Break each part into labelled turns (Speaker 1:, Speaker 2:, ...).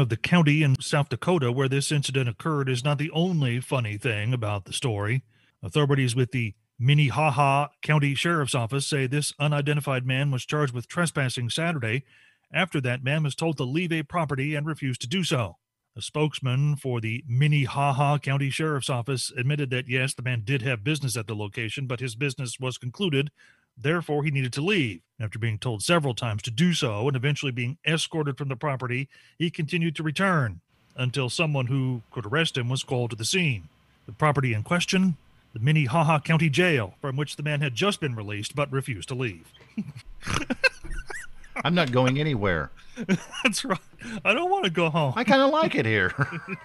Speaker 1: Name of the county in South Dakota where this incident occurred is not the only funny thing about the story. Authorities with the Minnehaha County Sheriff's Office say this unidentified man was charged with trespassing Saturday after that man was told to leave a property and refused to do so. A spokesman for the Minnehaha County Sheriff's Office admitted that yes, the man did have business at the location, but his business was concluded. Therefore, he needed to leave. After being told several times to do so and eventually being escorted from the property, he continued to return until someone who could arrest him was called to the scene. The property in question, the Minnehaha County Jail, from which the man had just been released but refused to leave.
Speaker 2: I'm not going anywhere.
Speaker 1: That's right. I don't want to go home.
Speaker 2: I kind of like it here.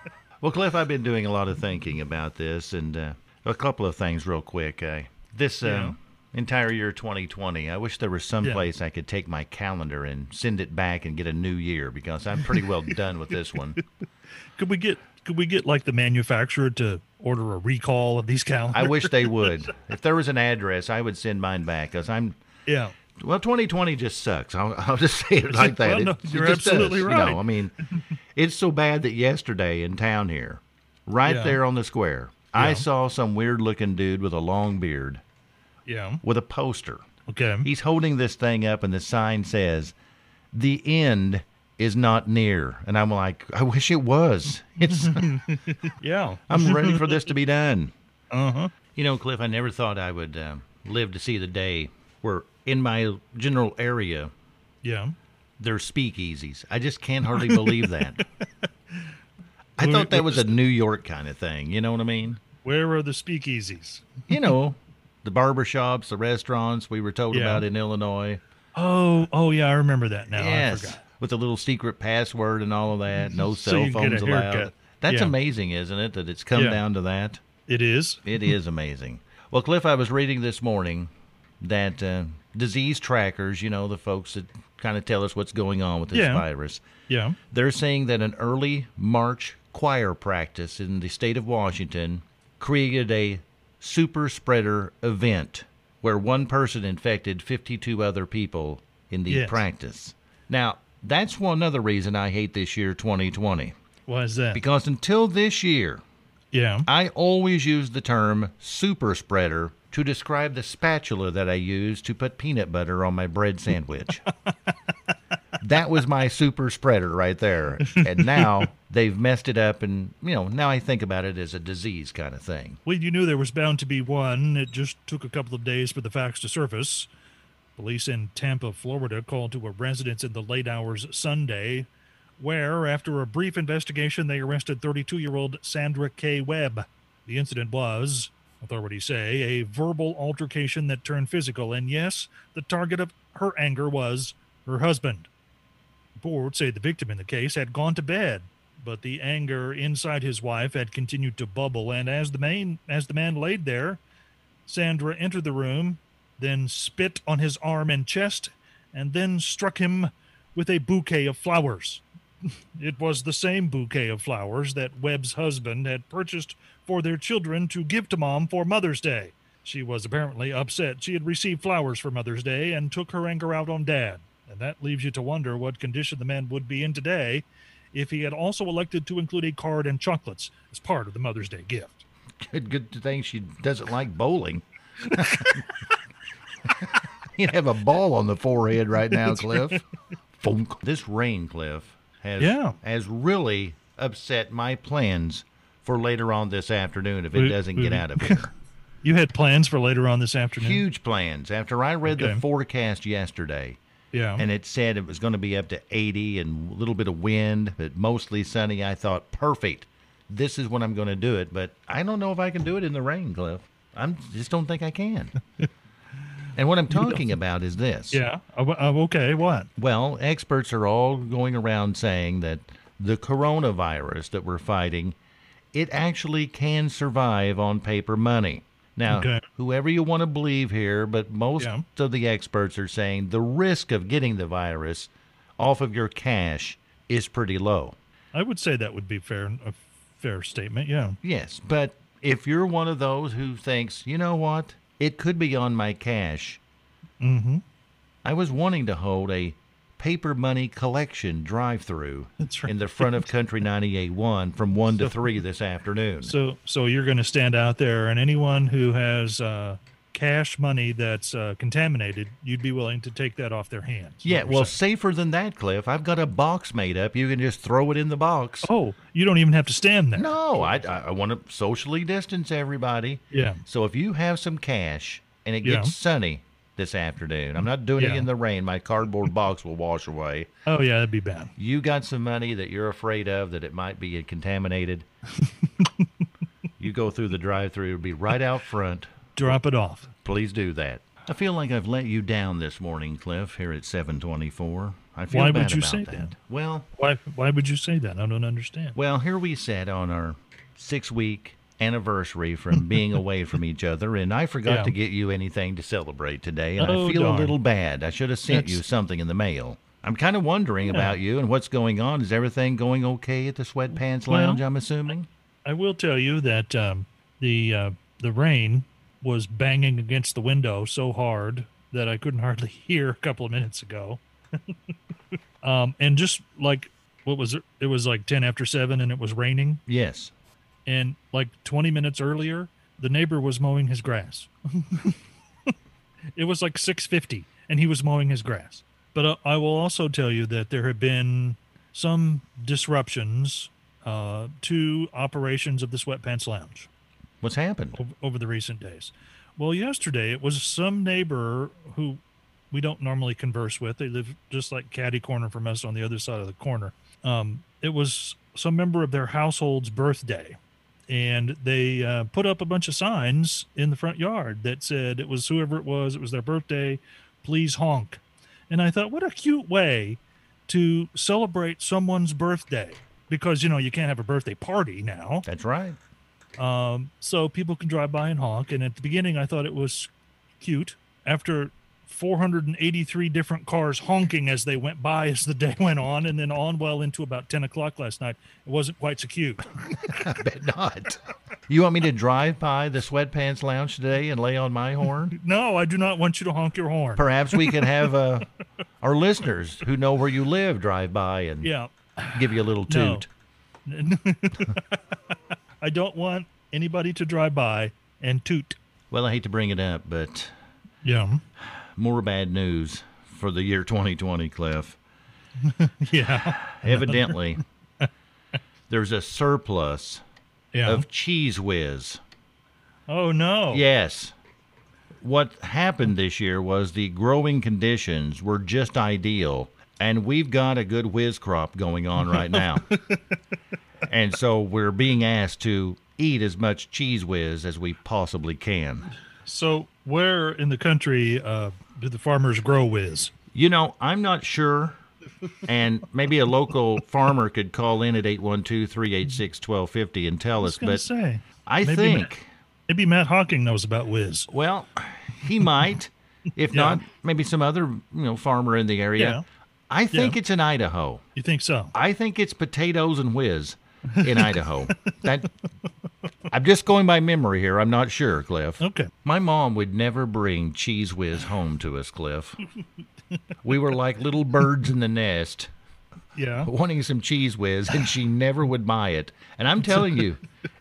Speaker 2: well, Cliff, I've been doing a lot of thinking about this, and uh, a couple of things real quick. Uh, this uh,
Speaker 1: Yeah.
Speaker 2: Entire year 2020, I wish there was some
Speaker 1: Yeah.
Speaker 2: place I could take my calendar and send it back and get a new year because I'm pretty well done with this one.
Speaker 1: Could we get could we get like the manufacturer to order a recall of these calendars?
Speaker 2: I wish they would. If there was an address, I would send mine back because I'm
Speaker 1: Yeah.
Speaker 2: Well, 2020 just sucks. I'll, I'll just say it like that.
Speaker 1: Well, no,
Speaker 2: it
Speaker 1: you're
Speaker 2: just
Speaker 1: absolutely
Speaker 2: does,
Speaker 1: right.
Speaker 2: You know, I mean, it's so bad that yesterday in town here, right
Speaker 1: Yeah.
Speaker 2: there on the square, I saw some weird looking dude with a long beard
Speaker 1: Yeah.
Speaker 2: with a poster.
Speaker 1: Okay.
Speaker 2: He's holding this thing up, and the sign says, "The end is not near." And I'm like, I wish it was. It's.
Speaker 1: Yeah.
Speaker 2: I'm ready for this to be done.
Speaker 1: Uh huh.
Speaker 2: You know, Cliff, I never thought I would uh, live to see the day where in my general area
Speaker 1: Yeah.
Speaker 2: they're speakeasies. I just can't hardly believe that. I thought that was a New York kind of thing. You know what I mean?
Speaker 1: Where are the speakeasies?
Speaker 2: You know, the barber shops, the restaurants we were told
Speaker 1: Yeah.
Speaker 2: about in Illinois.
Speaker 1: Oh, oh yeah, I remember that now. I
Speaker 2: yes.
Speaker 1: forgot.
Speaker 2: With a little secret password and all of that. No
Speaker 1: So
Speaker 2: cell
Speaker 1: you can get
Speaker 2: phones allowed.
Speaker 1: haircut.
Speaker 2: That's
Speaker 1: Yeah.
Speaker 2: amazing, isn't it? That it's come
Speaker 1: Yeah.
Speaker 2: down to that.
Speaker 1: It is.
Speaker 2: It is amazing. Well, Cliff, I was reading this morning that uh, disease trackers, you know, the folks that kind of tell us what's going on with this
Speaker 1: Yeah.
Speaker 2: virus,
Speaker 1: Yeah.
Speaker 2: They're saying that an early March choir practice in the state of Washington created a super spreader event where one person infected 52 other people in the
Speaker 1: Yes.
Speaker 2: practice. Now, that's one other reason I hate this year 2020
Speaker 1: Why is that?
Speaker 2: because until this year,
Speaker 1: yeah.
Speaker 2: I always used the term super spreader to describe the spatula that I use to put peanut butter on my bread sandwich. that was my super spreader right there. And now they've messed it up and you know, now I think about it as a disease kind of thing.
Speaker 1: Well, you knew there was bound to be one. It just took a couple of days for the facts to surface. Police in Tampa, Florida, called to a residence in the late hours Sunday, where, after a brief investigation, they arrested 32 year old Sandra K. Webb. The incident was, authorities say, a verbal altercation that turned physical, and yes, the target of her anger was her husband. Reports say the victim in the case had gone to bed, but the anger inside his wife had continued to bubble, and as the man as the man laid there, Sandra entered the room, then spit on his arm and chest, and then struck him with a bouquet of flowers. It was the same bouquet of flowers that Webb's husband had purchased for their children to give to Mom for Mother's Day. She was apparently upset she had received flowers for Mother's Day and took her anger out on Dad. And that leaves you to wonder what condition the man would be in today if he had also elected to include a card and chocolates as part of the Mother's Day gift.
Speaker 2: Good good thing she doesn't like bowling. You'd have a ball on the forehead right now, Cliff. This rain, Cliff, has
Speaker 1: Yeah.
Speaker 2: has really upset my plans for later on this afternoon if it doesn't get out of here.
Speaker 1: You had plans for later on this afternoon?
Speaker 2: Huge plans. After I read the forecast yesterday,
Speaker 1: Yeah.
Speaker 2: and it said it was going to be up to 80 and a little bit of wind, but mostly sunny, I thought, perfect. This is when I'm going to do it, but I don't know if I can do it in the rain, Cliff. I just don't think I can. And what I'm talking about is this.
Speaker 1: Yeah. Uh, uh, okay. What?
Speaker 2: Well, experts are all going around saying that the coronavirus that we're fighting, it actually can survive on paper money. Now,
Speaker 1: Okay.
Speaker 2: whoever you want to believe here, but most
Speaker 1: Yeah.
Speaker 2: of the experts are saying the risk of getting the virus off of your cash is pretty low.
Speaker 1: I would say that would be fair. A fair statement. Yeah.
Speaker 2: Yes, but if you're one of those who thinks, you know what, it could be on my cash,
Speaker 1: Mm-hmm.
Speaker 2: I was wanting to hold a paper money collection drive through
Speaker 1: right.
Speaker 2: in the front of Country 98.1 from 1 to 3 this afternoon.
Speaker 1: So, so you're going to stand out there, and anyone who has uh, cash money that's uh, contaminated, you'd be willing to take that off their hands.
Speaker 2: yeah, well,
Speaker 1: saying.
Speaker 2: safer than that, Cliff. I've got a box made up. You can just throw it in the box.
Speaker 1: oh, you don't even have to stand there.
Speaker 2: No, I, I, I want to socially distance everybody.
Speaker 1: Yeah.
Speaker 2: So if you have some cash and it
Speaker 1: Yeah.
Speaker 2: gets sunny this afternoon, I'm not doing it in the rain. My cardboard box will wash away.
Speaker 1: Oh, yeah, that'd be bad.
Speaker 2: You got some money that you're afraid of that it might be contaminated. you go through the drive-through, it'll be right out front.
Speaker 1: Drop it off.
Speaker 2: Please do that. I feel like I've let you down this morning, Cliff. Here at 724. I feel
Speaker 1: Why
Speaker 2: bad
Speaker 1: would you
Speaker 2: about
Speaker 1: say
Speaker 2: that.
Speaker 1: that?
Speaker 2: Well,
Speaker 1: Why? Why would you say that? I don't understand.
Speaker 2: well, here we sat on our six-week anniversary from being away from each other, and I forgot
Speaker 1: Yeah.
Speaker 2: to get you anything to celebrate today, and
Speaker 1: Oh,
Speaker 2: I feel
Speaker 1: darn.
Speaker 2: a little bad. I should have sent you something in the mail. I'm kind of wondering
Speaker 1: Yeah.
Speaker 2: about you and what's going on. Is everything going okay at the Sweatpants
Speaker 1: Well-
Speaker 2: Lounge? I'm assuming.
Speaker 1: I will tell you that um, the uh, the rain was banging against the window so hard that I couldn't hardly hear a couple of minutes ago. um, and just like what was it? It was like ten after seven, and it was raining.
Speaker 2: Yes.
Speaker 1: And like twenty minutes earlier, the neighbor was mowing his grass. it was like six fifty, and he was mowing his grass. But uh, I will also tell you that there have been some disruptions uh, to operations of the Sweatpants Lounge
Speaker 2: What's happened?
Speaker 1: over, over the recent days. Well, yesterday it was some neighbor who we don't normally converse with. They live just like catty corner from us on the other side of the corner. Um, it was some member of their household's birthday, and they uh, put up a bunch of signs in the front yard that said it was whoever it was. It was their birthday. Please honk. And I thought, what a cute way to celebrate someone's birthday because you know you can't have a birthday party now.
Speaker 2: That's right.
Speaker 1: Um, so people can drive by and honk. And at the beginning, I thought it was cute. After 483 different cars honking as they went by as the day went on, and then on well into about 10 o'clock last night, it wasn't quite so cute.
Speaker 2: I bet not. You want me to drive by the Sweatpants Lounge today and lay on my horn?
Speaker 1: no, I do not want you to honk your horn.
Speaker 2: Perhaps we could have uh, our listeners who know where you live drive by and
Speaker 1: Yeah.
Speaker 2: give you a little
Speaker 1: No.
Speaker 2: toot.
Speaker 1: I don't want anybody to drive by and toot.
Speaker 2: Well, I hate to bring it up, but
Speaker 1: Yeah.
Speaker 2: More bad news for the year 2020, Cliff.
Speaker 1: Yeah.
Speaker 2: Evidently, there's a surplus
Speaker 1: Yeah.
Speaker 2: of Cheez Whiz.
Speaker 1: oh, no.
Speaker 2: Yes. What happened this year was the growing conditions were just ideal, and we've got a good whiz crop going on right now. and so we're being asked to eat as much cheese whiz as we possibly can.
Speaker 1: So, where in the country uh, do the farmers grow whiz?
Speaker 2: You know, I'm not sure. And maybe a local farmer could call in at 812 386 1250 and tell us. But
Speaker 1: say.
Speaker 2: I think.
Speaker 1: Maybe Matt Hawking knows about whiz.
Speaker 2: Well, he might. If
Speaker 1: Yeah.
Speaker 2: not, maybe some other you know farmer in the area.
Speaker 1: Yeah.
Speaker 2: I think
Speaker 1: Yeah.
Speaker 2: it's in Idaho.
Speaker 1: You think so?
Speaker 2: I think it's potatoes and whiz in Idaho. That I'm just going by memory here. I'm not sure, Cliff.
Speaker 1: Okay.
Speaker 2: My mom would never bring cheese whiz home to us, Cliff. we were like little birds in the nest
Speaker 1: Yeah.
Speaker 2: wanting some cheese whiz, and she never would buy it. And I'm telling you,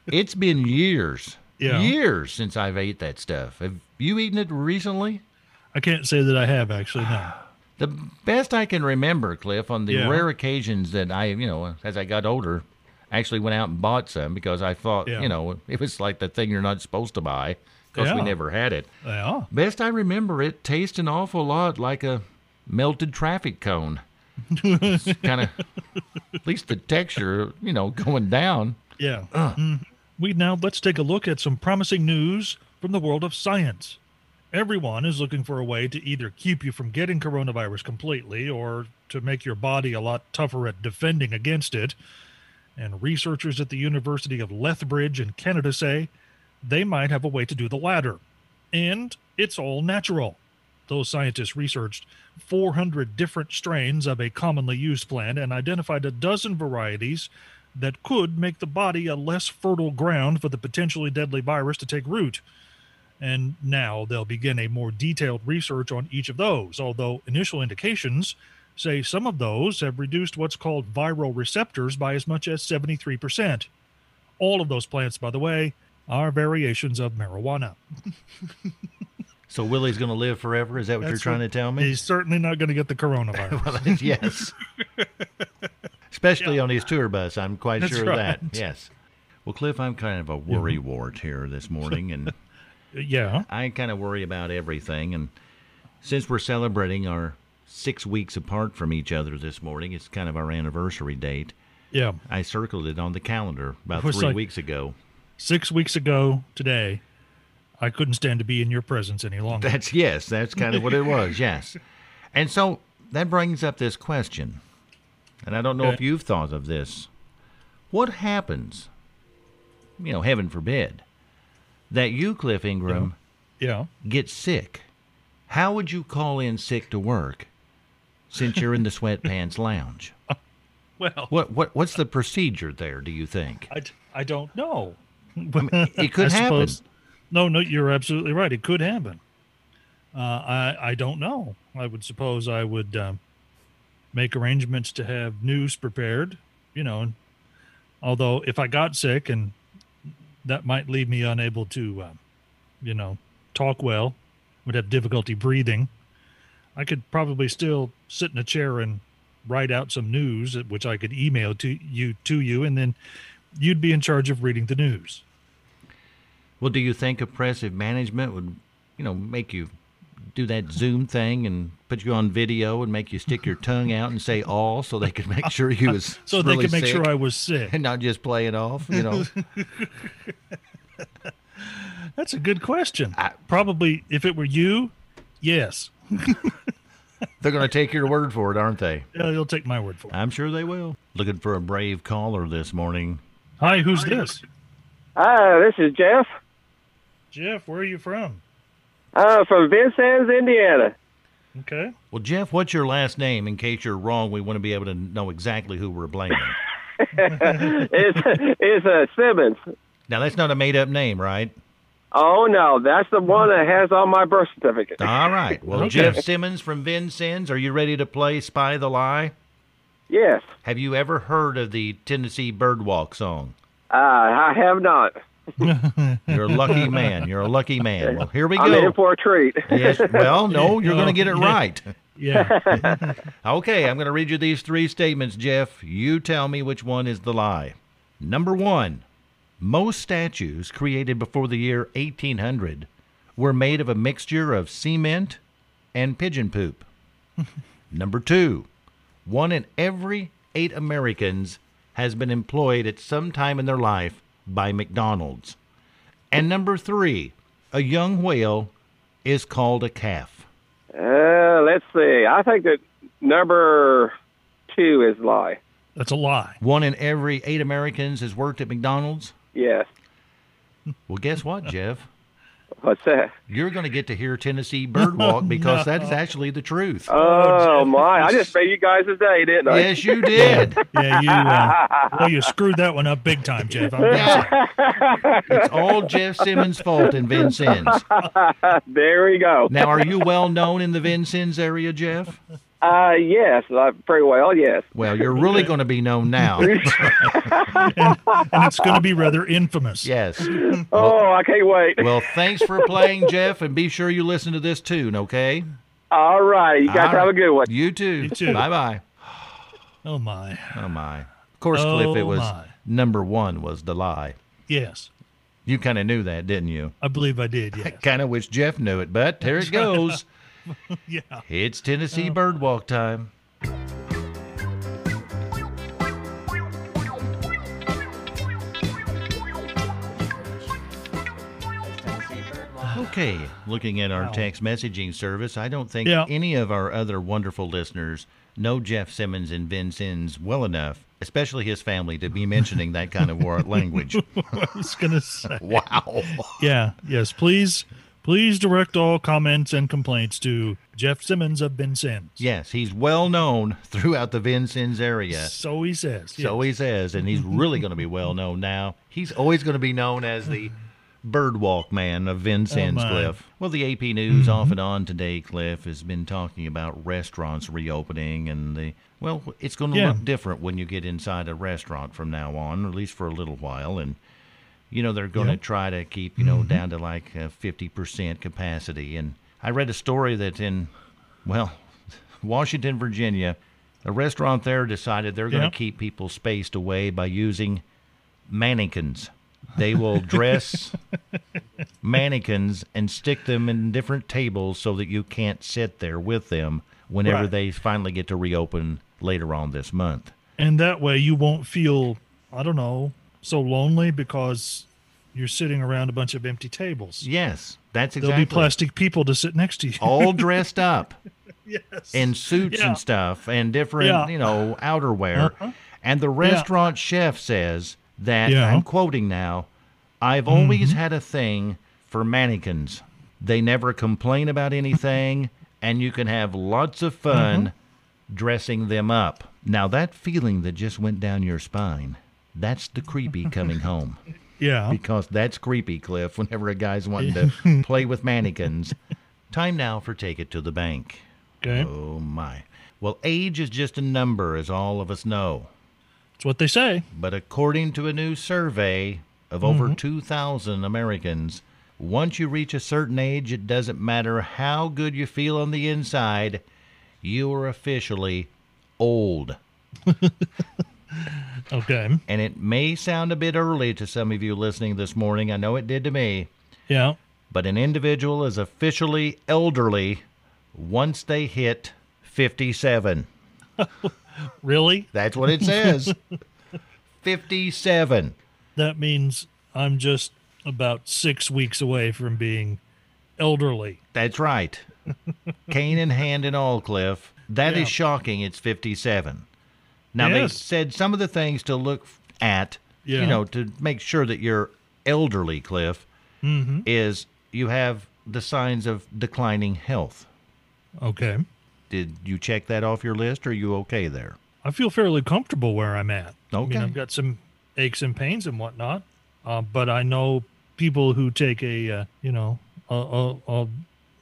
Speaker 2: it's been years,
Speaker 1: Yeah.
Speaker 2: years since I've ate that stuff. Have you eaten it recently?
Speaker 1: I can't say that I have actually. No.
Speaker 2: The best I can remember, Cliff, on the
Speaker 1: Yeah.
Speaker 2: rare occasions that I, you know, as I got older, actually went out and bought some because I thought,
Speaker 1: Yeah.
Speaker 2: you know, it was like the thing you're not supposed to buy because we never had it.
Speaker 1: Yeah.
Speaker 2: Best I remember it tastes an awful lot like a melted traffic cone. kind of, at least the texture, you know, going down.
Speaker 1: Yeah. Mhm. We now let's take a look at some promising news from the world of science. everyone is looking for a way to either keep you from getting coronavirus completely or to make your body a lot tougher at defending against it. And researchers at the University of Lethbridge in Canada say they might have a way to do the latter. And it's all natural. Those scientists researched 400 different strains of a commonly used plant and identified a dozen varieties that could make the body a less fertile ground for the potentially deadly virus to take root. And now they'll begin a more detailed research on each of those, although initial indications say some of those have reduced what's called viral receptors by as much as 73%. All of those plants, by the way, are variations of marijuana.
Speaker 2: So Willie's going to live forever? Is that what
Speaker 1: That's
Speaker 2: you're trying
Speaker 1: what-
Speaker 2: to tell me?
Speaker 1: He's certainly not going to get the coronavirus.
Speaker 2: Well, yes. Especially on his tour bus, I'm quite
Speaker 1: That's
Speaker 2: sure of that. Yes. Well, Cliff, I'm kind of a worry wart here this morning, and
Speaker 1: yeah.
Speaker 2: I kind of worry about everything. And since we're celebrating our six weeks apart from each other this morning, it's kind of our anniversary date.
Speaker 1: Yeah.
Speaker 2: I circled it on the calendar about three
Speaker 1: like-
Speaker 2: weeks ago.
Speaker 1: Six weeks ago today, I couldn't stand to be in your presence any longer.
Speaker 2: That's yes, that's kind of what it was. Yes, and so that brings up this question, and I don't know if you've thought of this. What happens? You know, heaven forbid, that you, Cliff Ingram,
Speaker 1: yeah.
Speaker 2: get sick. How would you call in sick to work, since you're in the sweatpants lounge?
Speaker 1: Well,
Speaker 2: What what what's the procedure there? Do you think?
Speaker 1: I, I don't know.
Speaker 2: it could
Speaker 1: I
Speaker 2: happen.
Speaker 1: suppose- No, no, you're absolutely right. It could happen. Uh, I I don't know. I would suppose I would um, make arrangements to have news prepared. You know, although if I got sick and that might leave me unable to, uh, you know, talk well, would have difficulty breathing. I could probably still sit in a chair and write out some news, which I could email to you to you, and then you'd be in charge of reading the news.
Speaker 2: Well, do you think oppressive management would, you know, make you do that Zoom thing and put you on video and make you stick your tongue out and say all so they could make sure you was
Speaker 1: so
Speaker 2: really
Speaker 1: they could make sure I was sick.
Speaker 2: and not just play it off, you know?
Speaker 1: That's a good question.
Speaker 2: I-
Speaker 1: Probably, if it were you, yes.
Speaker 2: They're going to take your word for it, aren't they?
Speaker 1: Yeah, they'll take my word for it.
Speaker 2: I'm sure they will. Looking for a brave caller this morning.
Speaker 1: Hi, who's this?
Speaker 3: Hi, this is Jeff.
Speaker 1: Jeff, where are you from?
Speaker 3: Uh, from Vincennes, Indiana.
Speaker 1: Okay.
Speaker 2: Well, Jeff, what's your last name? In case you're wrong, we want to be able to know exactly who we're blaming.
Speaker 3: It's it's uh, Simmons.
Speaker 2: now, that's not a made up name, right?
Speaker 3: Oh no, that's the one that has on my birth certificate.
Speaker 2: All right. Well,
Speaker 1: Okay.
Speaker 2: Jeff Simmons from Vincennes, are you ready to play Spy the Lie?
Speaker 3: Yes,
Speaker 2: Have you ever heard of the Tennessee Birdwalk song?
Speaker 3: uh, I have not.
Speaker 2: You're a lucky man. You're a lucky man. Well, here we go.
Speaker 3: I'm in for a treat.
Speaker 2: Yes. Well, no, you're going to get it right.
Speaker 1: Yeah.
Speaker 2: Okay, I'm going to read you these three statements, Jeff. You tell me which one is the lie. Number one most statues created before the year 1800 were made of a mixture of cement and pigeon poop. Number two, one in every eight Americans has been employed at some time in their life by McDonald's. And number three, a young whale is called a calf.
Speaker 3: Uh, let's see. I think that number two is a lie.
Speaker 1: That's a lie.
Speaker 2: One in every eight Americans has worked at McDonald's.
Speaker 3: Yes.
Speaker 2: Well, guess what, Jeff?
Speaker 3: What's that?
Speaker 2: You're going to get to hear Tennessee Birdwalk because that's actually the truth.
Speaker 3: Oh
Speaker 1: Jeff.
Speaker 3: my! I just made you guys a day, didn't I?
Speaker 2: yes, you did.
Speaker 1: Yeah, you. Uh, well, you screwed that one up big time, Jeff. I'm gonna say.
Speaker 2: It's all Jeff Simmons' fault in Vincennes.
Speaker 3: there we go.
Speaker 2: Now, are you well known in the Vincennes area, Jeff?
Speaker 3: Uh, yes, uh, pretty well. Yes.
Speaker 2: Well, you're really going to be known now.
Speaker 1: and, and it's going to be rather infamous.
Speaker 2: Yes.
Speaker 3: Oh, I can't wait.
Speaker 2: Well, thanks for playing, Jeff, and be sure you listen to this tune, okay?
Speaker 3: All right, you guys
Speaker 2: All
Speaker 3: have
Speaker 2: right.
Speaker 3: a good one.
Speaker 2: You too.
Speaker 1: You too.
Speaker 2: Bye bye.
Speaker 1: Oh my.
Speaker 2: Oh my. Of course, Cliff, it
Speaker 1: Oh,
Speaker 2: was
Speaker 1: my.
Speaker 2: number one was the lie.
Speaker 1: Yes,
Speaker 2: You kind of knew that, didn't you?
Speaker 1: I believe I did. Yes.
Speaker 2: Kind of wish Jeff knew it, but here it goes.
Speaker 1: yeah.
Speaker 2: It's Tennessee oh, Birdwalk time. Okay, looking at our
Speaker 1: Wow.
Speaker 2: text messaging service, I don't think
Speaker 1: Yeah.
Speaker 2: any of our other wonderful listeners know Jeff Simmons and Vincennes well enough, especially his family, to be mentioning that kind of war language.
Speaker 1: I was gonna say.
Speaker 2: Wow.
Speaker 1: Yeah. Yes. Please, please direct all comments and complaints to Jeff Simmons of Vincennes.
Speaker 2: Yes, he's well known throughout the Vincennes area.
Speaker 1: So he says.
Speaker 2: So
Speaker 1: yes.
Speaker 2: he says, and he's really going to be well known now. He's always going to be known as the Birdwalk Man of Vincennes,
Speaker 1: Oh.
Speaker 2: Cliff. Well, the AP News mm-hmm. off and on today, Cliff, has been talking about restaurants reopening and the. Well, it's going to
Speaker 1: Yeah.
Speaker 2: look different when you get inside a restaurant from now on, at least for a little while. And, you know, they're going to try to keep, you know, down to like uh, 50% capacity. And I read a story that in, well, Washington, Virginia, a restaurant there decided they're going
Speaker 1: Yeah.
Speaker 2: to keep people spaced away by using mannequins. They will dress mannequins and stick them in different tables so that you can't sit there with them whenever
Speaker 1: Right.
Speaker 2: they finally get to reopen later on this month.
Speaker 1: And that way you won't feel, I don't know, so lonely because you're sitting around a bunch of empty tables.
Speaker 2: Yes, that's exactly.
Speaker 1: There'll be plastic people to sit next to you.
Speaker 2: all dressed up
Speaker 1: yes.
Speaker 2: in suits
Speaker 1: Yeah.
Speaker 2: and stuff and different,
Speaker 1: Yeah.
Speaker 2: you know, outerwear.
Speaker 1: Uh-huh.
Speaker 2: And the restaurant chef says that
Speaker 1: Yeah. Mm-hmm.
Speaker 2: I'm quoting now, I've always had a thing for mannequins. They never complain about anything and you can have lots of fun
Speaker 1: Mm-hmm.
Speaker 2: dressing them up. Now that feeling that just went down your spine, that's the creepy coming home.
Speaker 1: yeah.
Speaker 2: Because that's creepy, Cliff, whenever a guy's wanting to play with mannequins. Time now for Take It to the Bank.
Speaker 1: Okay.
Speaker 2: Oh my. Well, age is just a number, as all of us know.
Speaker 1: That's what they say.
Speaker 2: But according to a new survey of over mm-hmm. 2,000 Americans, once you reach a certain age, it doesn't matter how good you feel on the inside, you are officially old.
Speaker 1: Okay.
Speaker 2: And it may sound a bit early to some of you listening this morning. I know it did to me.
Speaker 1: Yeah.
Speaker 2: But an individual is officially elderly once they hit 57.
Speaker 1: Really?
Speaker 2: That's what it says. 57.
Speaker 1: That means I'm just about six weeks away from being elderly.
Speaker 2: That's right. Cane in hand and all, Cliff. That is
Speaker 1: Yeah.
Speaker 2: shocking. It's 57. Now, they said some of the things to look at,
Speaker 1: Yeah.
Speaker 2: you know, to make sure that you're elderly, Cliff,
Speaker 1: Mm-hmm.
Speaker 2: is you have the signs of declining health.
Speaker 1: Okay.
Speaker 2: Did you check that off your list? Or are you okay there?
Speaker 1: I feel fairly comfortable where I'm at. I
Speaker 2: Okay.
Speaker 1: mean, I've got some aches and pains and whatnot, uh, but I know people who take a, uh, you know, a, a, a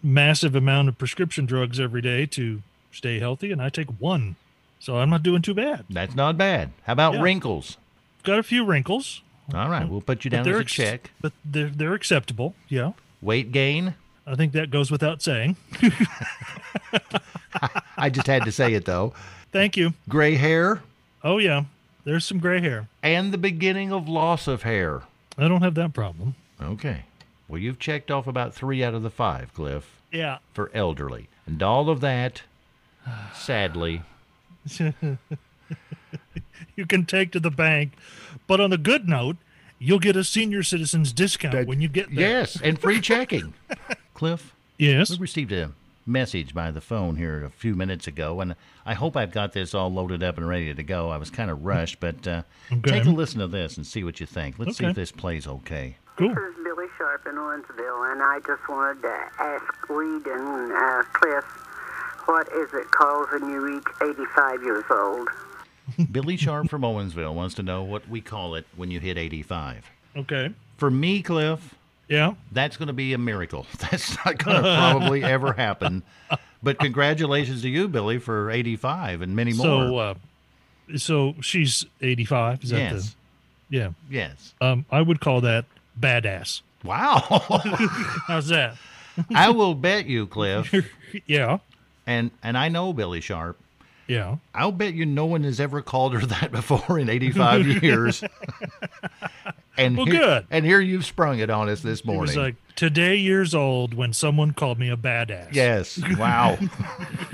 Speaker 1: massive amount of prescription drugs every day to stay healthy, and I take one, so I'm not doing too bad.
Speaker 2: That's not bad. How about
Speaker 1: Yeah.
Speaker 2: wrinkles?
Speaker 1: Got a few wrinkles,
Speaker 2: All right, we'll put you down as a
Speaker 1: ex-
Speaker 2: check.
Speaker 1: but they're they're acceptable. Yeah,
Speaker 2: Weight gain?
Speaker 1: I think that goes without saying.
Speaker 2: I just had to say it though.
Speaker 1: Thank you.
Speaker 2: Gray hair
Speaker 1: Oh yeah, there's some gray hair.
Speaker 2: and the beginning of loss of hair.
Speaker 1: I don't have that problem.
Speaker 2: Okay. Well, you've checked off about three out of the five, Cliff,
Speaker 1: Yeah.
Speaker 2: for elderly. And all of that, sadly,
Speaker 1: you can take to the bank. But on the good note, you'll get a senior citizens discount when you get there.
Speaker 2: yes, and free checking. Cliff,
Speaker 1: Yes.
Speaker 2: we received a message by the phone here a few minutes ago, and I hope I've got this all loaded up and ready to go. I was kind of rushed, but uh,
Speaker 1: Okay.
Speaker 2: take a listen to this and see what you think. Let's see if this plays okay.
Speaker 1: Cool.
Speaker 4: This is Billy Sharp in Owensville, and I just wanted to ask Reed and uh, Cliff, what is it called when you reach 85 years old?
Speaker 2: Billy Sharp from Owensville wants to know what we call it when you hit 85.
Speaker 1: Okay.
Speaker 2: For me, Cliff,
Speaker 1: Yeah.
Speaker 2: that's going to be a miracle. That's not going to probably ever happen. But congratulations to you, Billy, for 85 and many more.
Speaker 1: So, uh, so she's 85. Is that
Speaker 2: yes.
Speaker 1: the? Yeah.
Speaker 2: Yes.
Speaker 1: Um, I would call that badass.
Speaker 2: Wow.
Speaker 1: How's that?
Speaker 2: I will bet you, Cliff,
Speaker 1: yeah.
Speaker 2: And and I know Billy Sharp.
Speaker 1: Yeah.
Speaker 2: I'll bet you no one has ever called her that before in 85 years. and
Speaker 1: Well,
Speaker 2: here,
Speaker 1: good.
Speaker 2: And here you've sprung it on us this morning.
Speaker 1: It was like today years old when someone called me a badass.
Speaker 2: Yes. Wow.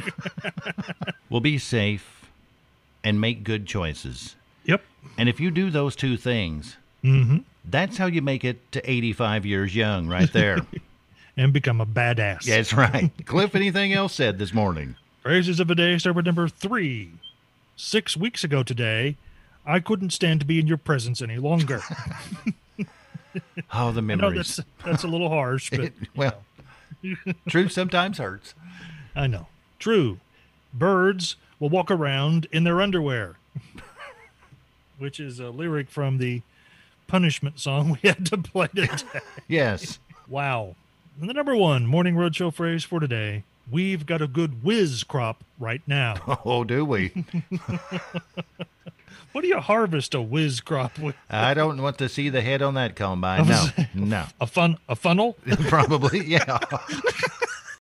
Speaker 2: well, be safe and make good choices.
Speaker 1: Yep.
Speaker 2: And if you do those two things,
Speaker 1: Mm-hmm.
Speaker 2: that's how you make it to 85 years young, right there.
Speaker 1: And become a badass.
Speaker 2: That's right. Cliff, anything else said this morning?
Speaker 1: Phrases of the day start with number three. Six weeks ago today, I couldn't stand to be in your presence any longer.
Speaker 2: Oh, the memories.
Speaker 1: that's that's a little harsh, but
Speaker 2: It- well, truth sometimes hurts.
Speaker 1: I know. True. Birds will walk around in their underwear, which is a lyric from the punishment song we had to play today.
Speaker 2: Yes.
Speaker 1: wow. And the number one morning roadshow phrase for today we've got a good whiz crop right now.
Speaker 2: Oh, do we?
Speaker 1: What do you harvest a whiz crop with?
Speaker 2: I don't want to see the head on that combine. No, no.
Speaker 1: A fun a funnel?
Speaker 2: Probably, yeah.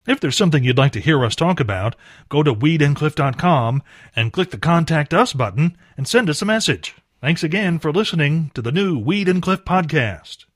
Speaker 1: If there's something you'd like to hear us talk about, go to reedandcliff.com and click the Contact Us button and send us a message. Thanks again for listening to the new Reed and Cliff podcast.